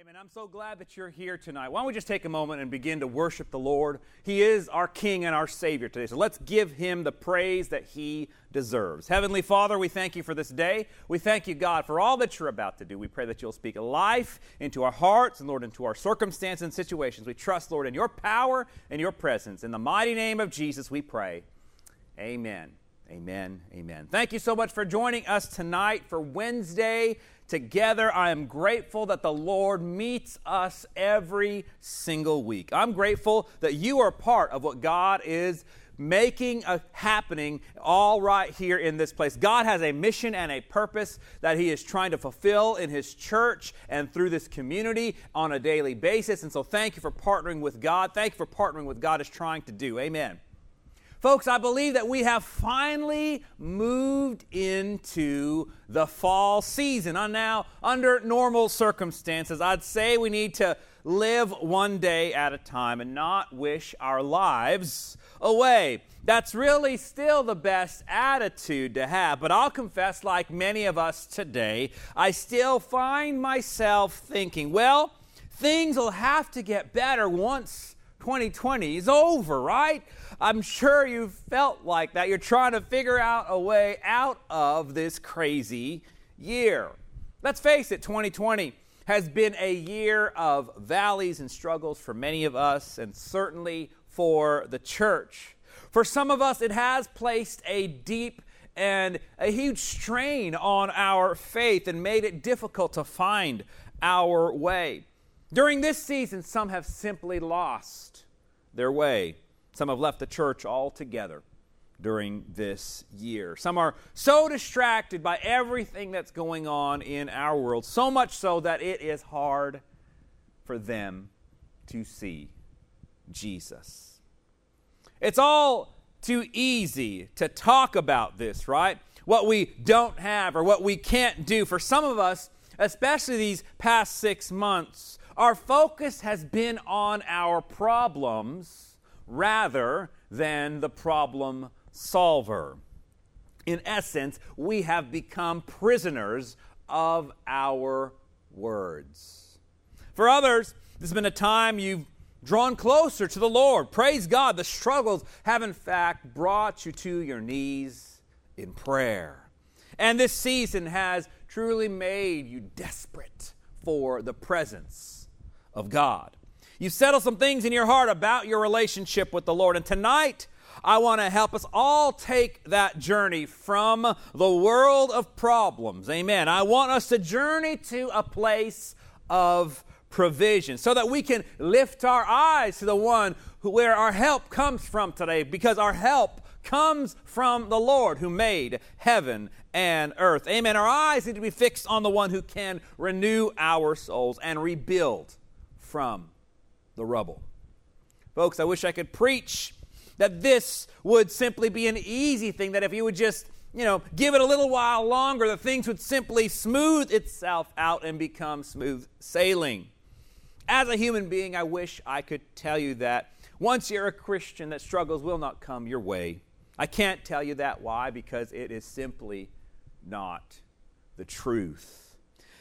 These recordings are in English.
Amen. I'm so glad that you're here tonight. Why don't we just take a moment and begin to worship the Lord? He is our King and our Savior today. So let's give him the praise that he deserves. Heavenly Father, we thank you for this day. We thank you, God, for all that you're about to do. We pray that you'll speak life into our hearts and, Lord, into our circumstances and situations. We trust, Lord, in your power and your presence. In the mighty name of Jesus, we pray. Amen. Amen. Amen. Thank you so much for joining us tonight for Wednesday together. I am grateful that the Lord meets us every single week. I'm grateful that you are part of what God is making a happening all right here in this place. God has a mission and a purpose that He is trying to fulfill in His church and through this community on a daily basis. And so, thank you for partnering with God. Thank you for partnering with God is trying to do. Amen. Folks, I believe that we have finally moved into the fall season. And now, under normal circumstances, I'd say we need to live one day at a time and not wish our lives away. That's really still the best attitude to have. But I'll confess, like many of us today, I still find myself thinking, well, things will have to get better once 2020 is over, right? I'm sure you felt like that. You're trying to figure out a way out of this crazy year. Let's face it, 2020 has been a year of valleys and struggles for many of us, and certainly for the church. For some of us, it has placed a deep and a huge strain on our faith and made it difficult to find our way. During this season, some have simply lost their way. Some have left the church altogether during this year. Some are so distracted by everything that's going on in our world, so much so that it is hard for them to see Jesus. It's all too easy to talk about this, right? What we don't have or what we can't do. For some of us, especially these past six months, our focus has been on our problems rather than the problem solver. In essence, we have become prisoners of our words. For others, this has been a time you've drawn closer to the Lord. Praise God, the struggles have in fact brought you to your knees in prayer. And this season has truly made you desperate for the presence of God. You settle some things in your heart about your relationship with the Lord. And tonight, I want to help us all take that journey from the world of problems. Amen. I want us to journey to a place of provision so that we can lift our eyes to the one who, where our help comes from today because our help comes from the Lord who made heaven and earth. Amen. Our eyes need to be fixed on the one who can renew our souls and rebuild from the rubble. Folks, I wish I could preach that this would simply be an easy thing, that if you would just, you know, give it a little while longer, that things would simply smooth itself out and become smooth sailing. As a human being, I wish I could tell you that once you're a Christian, that struggles will not come your way. I can't tell you that. Why? Because it is simply not the truth.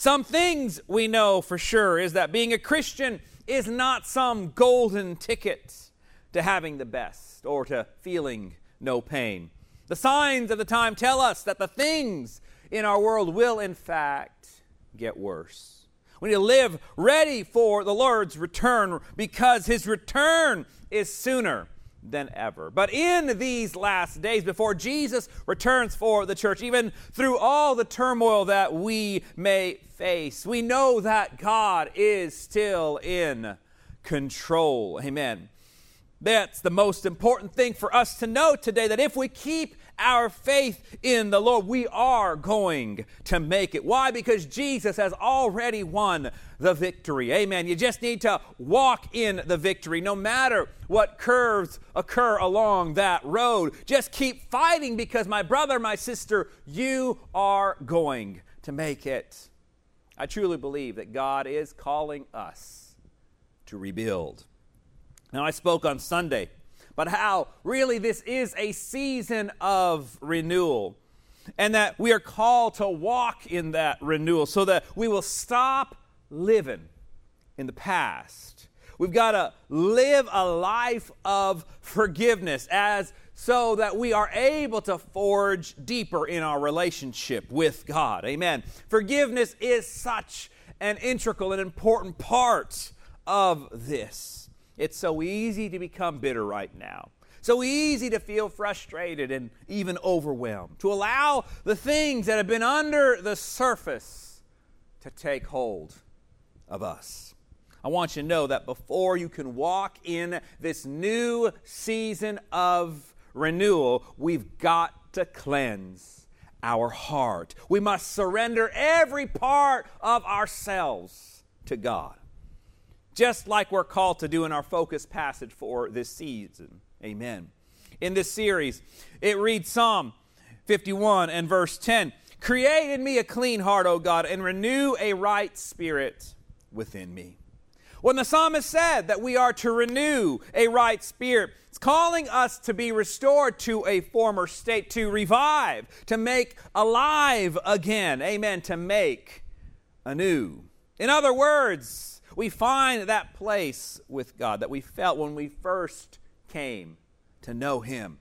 Some things we know for sure is that being a Christian is not some golden ticket to having the best or to feeling no pain. The signs of the time tell us that the things in our world will, in fact, get worse. We need to live ready for the Lord's return because his return is sooner than ever. But in these last days, before Jesus returns for the church, even through all the turmoil that we may face, we know that God is still in control. Amen. That's the most important thing for us to know today that if we keep our faith in the Lord, we are going to make it. Why? Because Jesus has already won the victory. Amen. You just need to walk in the victory no matter what curves occur along that road. Just keep fighting because, my brother, my sister, you are going to make it. I truly believe that God is calling us to rebuild. Now, I spoke on Sunday, but how really this is a season of renewal and that we are called to walk in that renewal so that we will stop living in the past. We've got to live a life of forgiveness as so that we are able to forge deeper in our relationship with God. Amen. Forgiveness is such an integral and important part of this. It's so easy to become bitter right now. So easy to feel frustrated and even overwhelmed. To allow the things that have been under the surface to take hold of us. I want you to know that before you can walk in this new season of renewal, we've got to cleanse our heart. We must surrender every part of ourselves to God, just like we're called to do in our focus passage for this season. Amen. In this series, it reads Psalm 51 and verse 10 Create in me a clean heart, O God, and renew a right spirit within me. When the psalmist said that we are to renew a right spirit, it's calling us to be restored to a former state, to revive, to make alive again. Amen. To make anew. In other words, we find that place with God that we felt when we first came to know Him.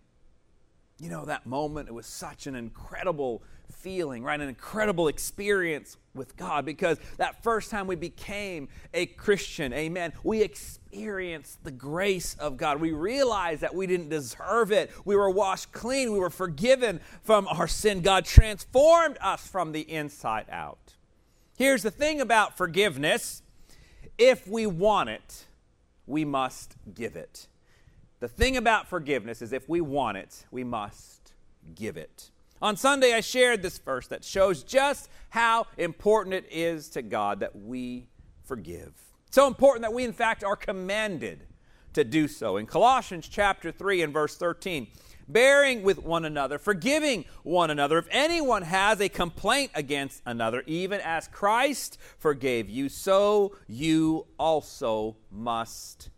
You know, that moment, it was such an incredible feeling, right? An incredible experience with God because that first time we became a Christian, amen, we experienced the grace of God. We realized that we didn't deserve it. We were washed clean, we were forgiven from our sin. God transformed us from the inside out. Here's the thing about forgiveness if we want it, we must give it. The thing about forgiveness is if we want it, we must give it. On Sunday, I shared this verse that shows just how important it is to God that we forgive. So important that we, in fact, are commanded to do so. In Colossians chapter 3 and verse 13, bearing with one another, forgiving one another. If anyone has a complaint against another, even as Christ forgave you, so you also must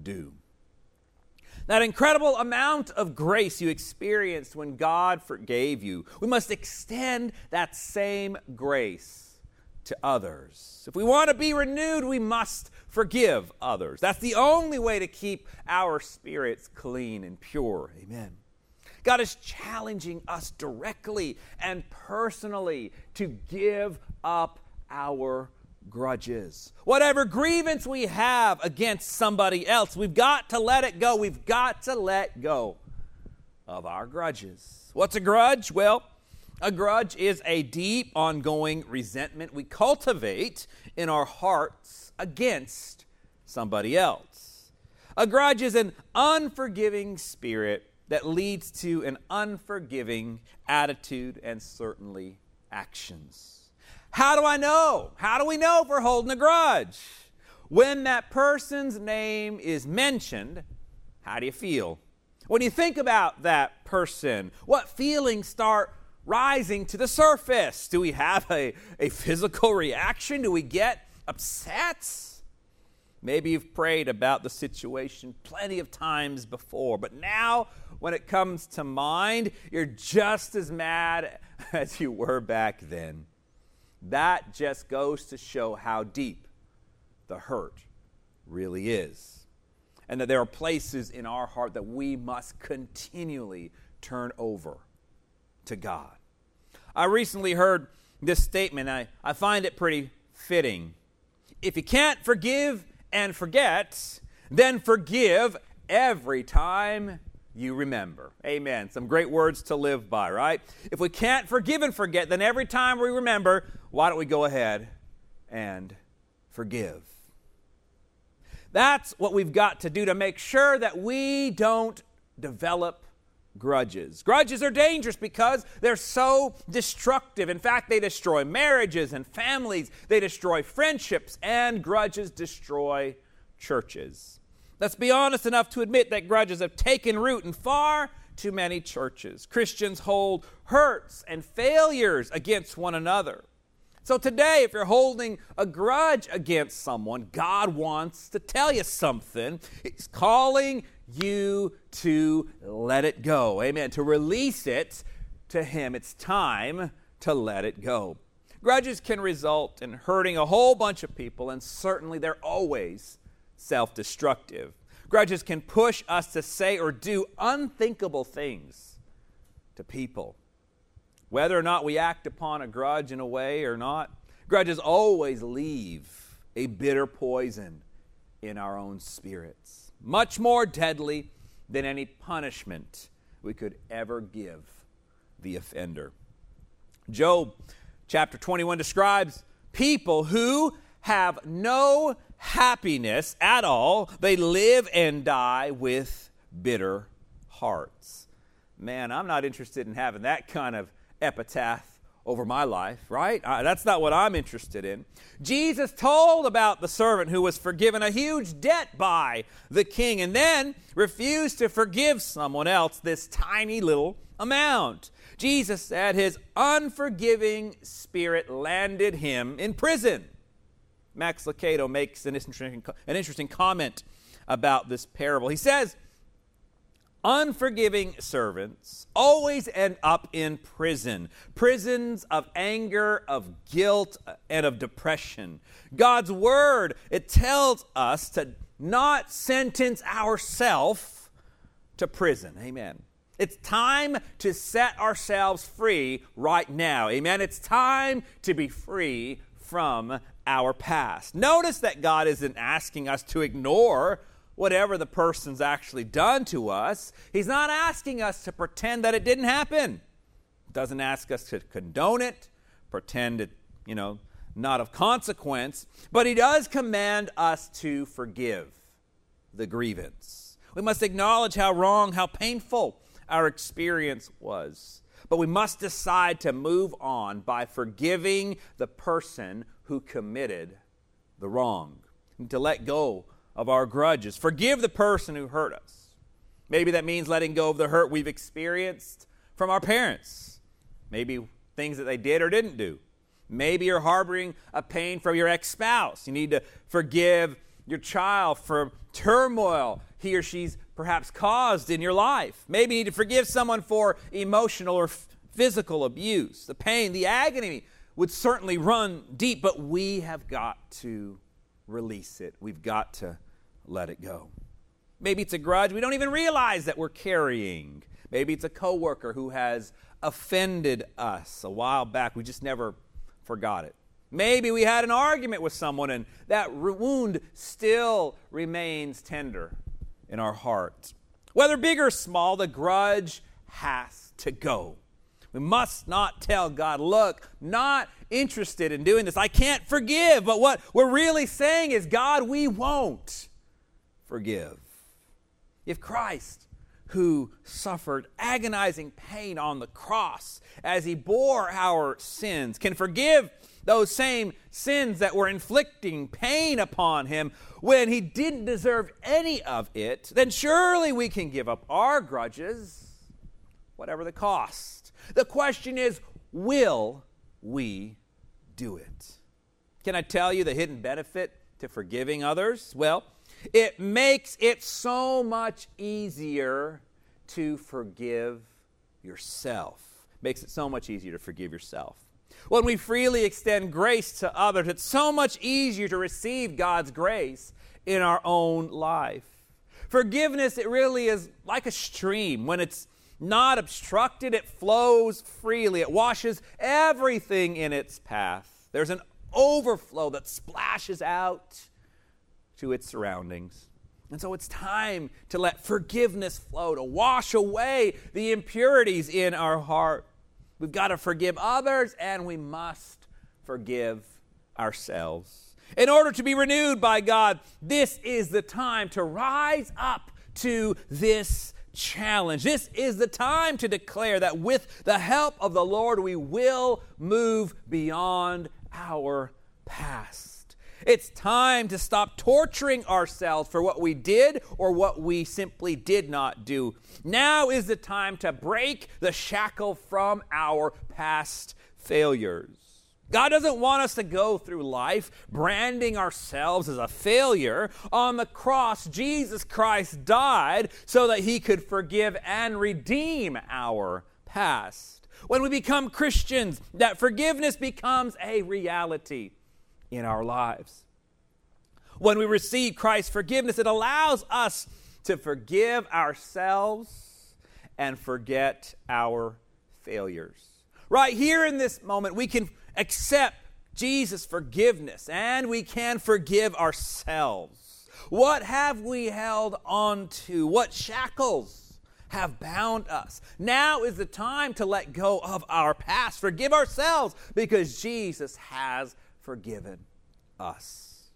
do. That incredible amount of grace you experienced when God forgave you, we must extend that same grace to others. If we want to be renewed, we must forgive others. That's the only way to keep our spirits clean and pure. Amen. God is challenging us directly and personally to give up our grudges. Whatever grievance we have against somebody else, we've got to let it go. We've got to let go of our grudges. What's a grudge? Well, a grudge is a deep, ongoing resentment we cultivate in our hearts against somebody else. A grudge is an unforgiving spirit that leads to an unforgiving attitude and certainly actions. How do I know? How do we know if we're holding a grudge? When that person's name is mentioned, how do you feel? When you think about that person, what feelings start rising to the surface? Do we have a, a physical reaction? Do we get upset? Maybe you've prayed about the situation plenty of times before, but now when it comes to mind, you're just as mad as you were back then. That just goes to show how deep the hurt really is. And that there are places in our heart that we must continually turn over to God. I recently heard this statement. I, I find it pretty fitting. If you can't forgive and forget, then forgive every time you remember. Amen. Some great words to live by, right? If we can't forgive and forget, then every time we remember, why don't we go ahead and forgive? That's what we've got to do to make sure that we don't develop grudges. Grudges are dangerous because they're so destructive. In fact, they destroy marriages and families, they destroy friendships, and grudges destroy churches. Let's be honest enough to admit that grudges have taken root in far too many churches. Christians hold hurts and failures against one another. So today, if you're holding a grudge against someone, God wants to tell you something. He's calling you to let it go. Amen. To release it to Him. It's time to let it go. Grudges can result in hurting a whole bunch of people, and certainly they're always self destructive. Grudges can push us to say or do unthinkable things to people. Whether or not we act upon a grudge in a way or not, grudges always leave a bitter poison in our own spirits, much more deadly than any punishment we could ever give the offender. Job chapter 21 describes people who have no happiness at all. They live and die with bitter hearts. Man, I'm not interested in having that kind of epitaph over my life, right? That's not what I'm interested in. Jesus told about the servant who was forgiven a huge debt by the king and then refused to forgive someone else this tiny little amount. Jesus said his unforgiving spirit landed him in prison. Max Lucado makes an interesting, an interesting comment about this parable. He says, Unforgiving servants always end up in prison prisons of anger, of guilt, and of depression. God's word, it tells us to not sentence ourselves to prison. Amen. It's time to set ourselves free right now. Amen. It's time to be free from our past. Notice that God isn't asking us to ignore whatever the person's actually done to us. He's not asking us to pretend that it didn't happen. Doesn't ask us to condone it, pretend it, you know, not of consequence, but he does command us to forgive the grievance. We must acknowledge how wrong, how painful our experience was. But we must decide to move on by forgiving the person who committed the wrong, to let go of our grudges. Forgive the person who hurt us. Maybe that means letting go of the hurt we've experienced from our parents. Maybe things that they did or didn't do. Maybe you're harboring a pain from your ex spouse. You need to forgive your child for turmoil he or she's perhaps caused in your life. Maybe you need to forgive someone for emotional or f- physical abuse. The pain, the agony would certainly run deep, but we have got to release it. We've got to let it go. Maybe it's a grudge we don't even realize that we're carrying. Maybe it's a coworker who has offended us a while back. We just never forgot it. Maybe we had an argument with someone and that wound still remains tender in our heart. Whether big or small, the grudge has to go. We must not tell God, look, not interested in doing this. I can't forgive. But what we're really saying is, God, we won't forgive. If Christ, who suffered agonizing pain on the cross as he bore our sins, can forgive those same sins that were inflicting pain upon him when he didn't deserve any of it, then surely we can give up our grudges, whatever the cost. The question is, will we do it? Can I tell you the hidden benefit to forgiving others? Well, it makes it so much easier to forgive yourself. Makes it so much easier to forgive yourself. When we freely extend grace to others, it's so much easier to receive God's grace in our own life. Forgiveness, it really is like a stream. When it's not obstructed, it flows freely. It washes everything in its path. There's an overflow that splashes out to its surroundings. And so it's time to let forgiveness flow, to wash away the impurities in our heart. We've got to forgive others and we must forgive ourselves. In order to be renewed by God, this is the time to rise up to this challenge. This is the time to declare that with the help of the Lord, we will move beyond our past. It's time to stop torturing ourselves for what we did or what we simply did not do. Now is the time to break the shackle from our past failures. God doesn't want us to go through life branding ourselves as a failure. On the cross, Jesus Christ died so that he could forgive and redeem our past. When we become Christians, that forgiveness becomes a reality in our lives. When we receive Christ's forgiveness, it allows us to forgive ourselves and forget our failures. Right here in this moment, we can accept Jesus' forgiveness and we can forgive ourselves. What have we held on to? What shackles have bound us? Now is the time to let go of our past, forgive ourselves because Jesus has forgiven us.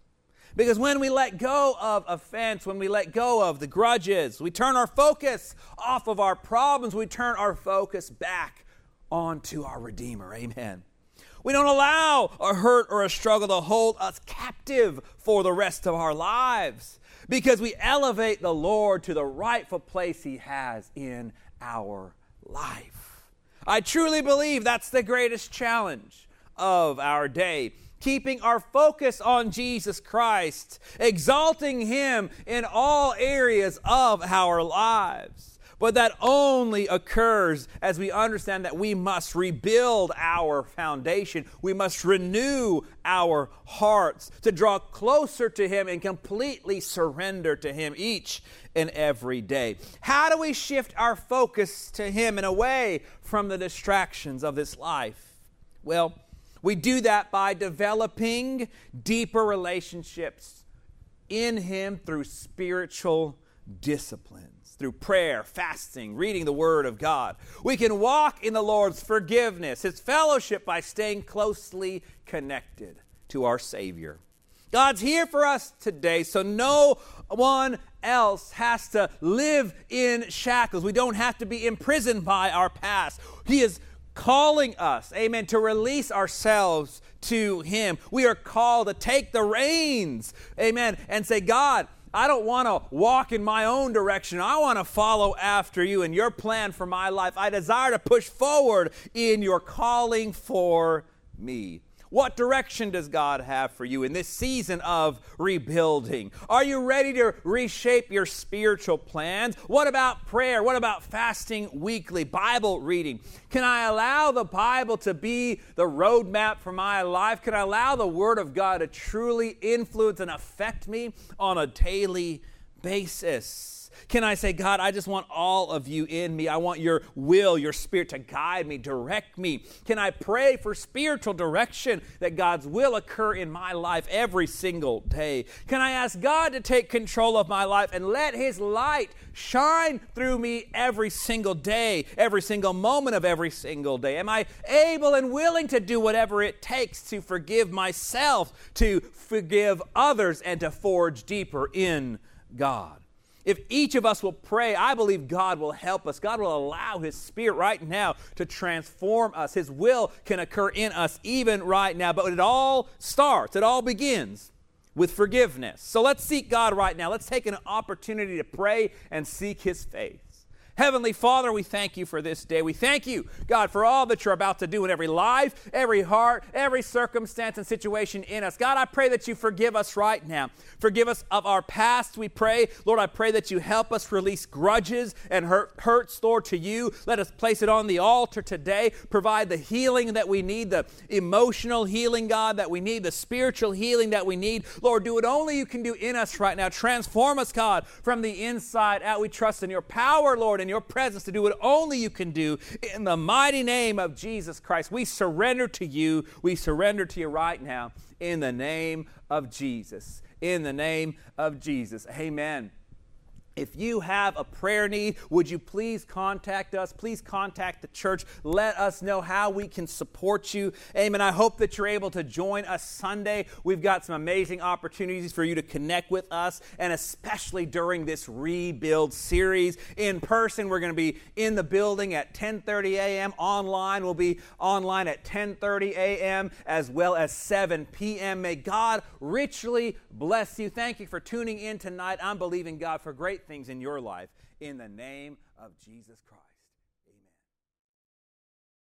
Because when we let go of offense, when we let go of the grudges, we turn our focus off of our problems, we turn our focus back onto our Redeemer. Amen. We don't allow a hurt or a struggle to hold us captive for the rest of our lives because we elevate the Lord to the rightful place He has in our life. I truly believe that's the greatest challenge of our day keeping our focus on Jesus Christ, exalting Him in all areas of our lives. But that only occurs as we understand that we must rebuild our foundation. We must renew our hearts to draw closer to Him and completely surrender to Him each and every day. How do we shift our focus to Him and away from the distractions of this life? Well, we do that by developing deeper relationships in Him through spiritual disciplines, through prayer, fasting, reading the Word of God. We can walk in the Lord's forgiveness, His fellowship, by staying closely connected to our Savior. God's here for us today, so no one else has to live in shackles. We don't have to be imprisoned by our past. He is calling us, amen, to release ourselves to Him. We are called to take the reins, amen, and say, God, I don't want to walk in my own direction. I want to follow after you and your plan for my life. I desire to push forward in your calling for me. What direction does God have for you in this season of rebuilding? Are you ready to reshape your spiritual plans? What about prayer? What about fasting weekly, Bible reading? Can I allow the Bible to be the roadmap for my life? Can I allow the Word of God to truly influence and affect me on a daily basis? Can I say, God, I just want all of you in me. I want your will, your spirit to guide me, direct me. Can I pray for spiritual direction that God's will occur in my life every single day? Can I ask God to take control of my life and let His light shine through me every single day, every single moment of every single day? Am I able and willing to do whatever it takes to forgive myself, to forgive others, and to forge deeper in God? If each of us will pray, I believe God will help us. God will allow His Spirit right now to transform us. His will can occur in us even right now. But it all starts, it all begins with forgiveness. So let's seek God right now. Let's take an opportunity to pray and seek His face. Heavenly Father, we thank you for this day. We thank you, God, for all that you're about to do in every life, every heart, every circumstance and situation in us. God, I pray that you forgive us right now. Forgive us of our past, we pray. Lord, I pray that you help us release grudges and hurt, hurts, Lord, to you. Let us place it on the altar today. Provide the healing that we need, the emotional healing, God, that we need, the spiritual healing that we need. Lord, do what only you can do in us right now. Transform us, God, from the inside out. We trust in your power, Lord in your presence to do what only you can do. In the mighty name of Jesus Christ, we surrender to you. We surrender to you right now in the name of Jesus. In the name of Jesus. Amen. If you have a prayer need, would you please contact us? Please contact the church. Let us know how we can support you. Amen. I hope that you're able to join us Sunday. We've got some amazing opportunities for you to connect with us, and especially during this rebuild series. In person, we're going to be in the building at 10:30 a.m. Online, we'll be online at 10:30 a.m. as well as 7 p.m. May God richly bless you. Thank you for tuning in tonight. I'm believing God for great things in your life in the name of Jesus Christ.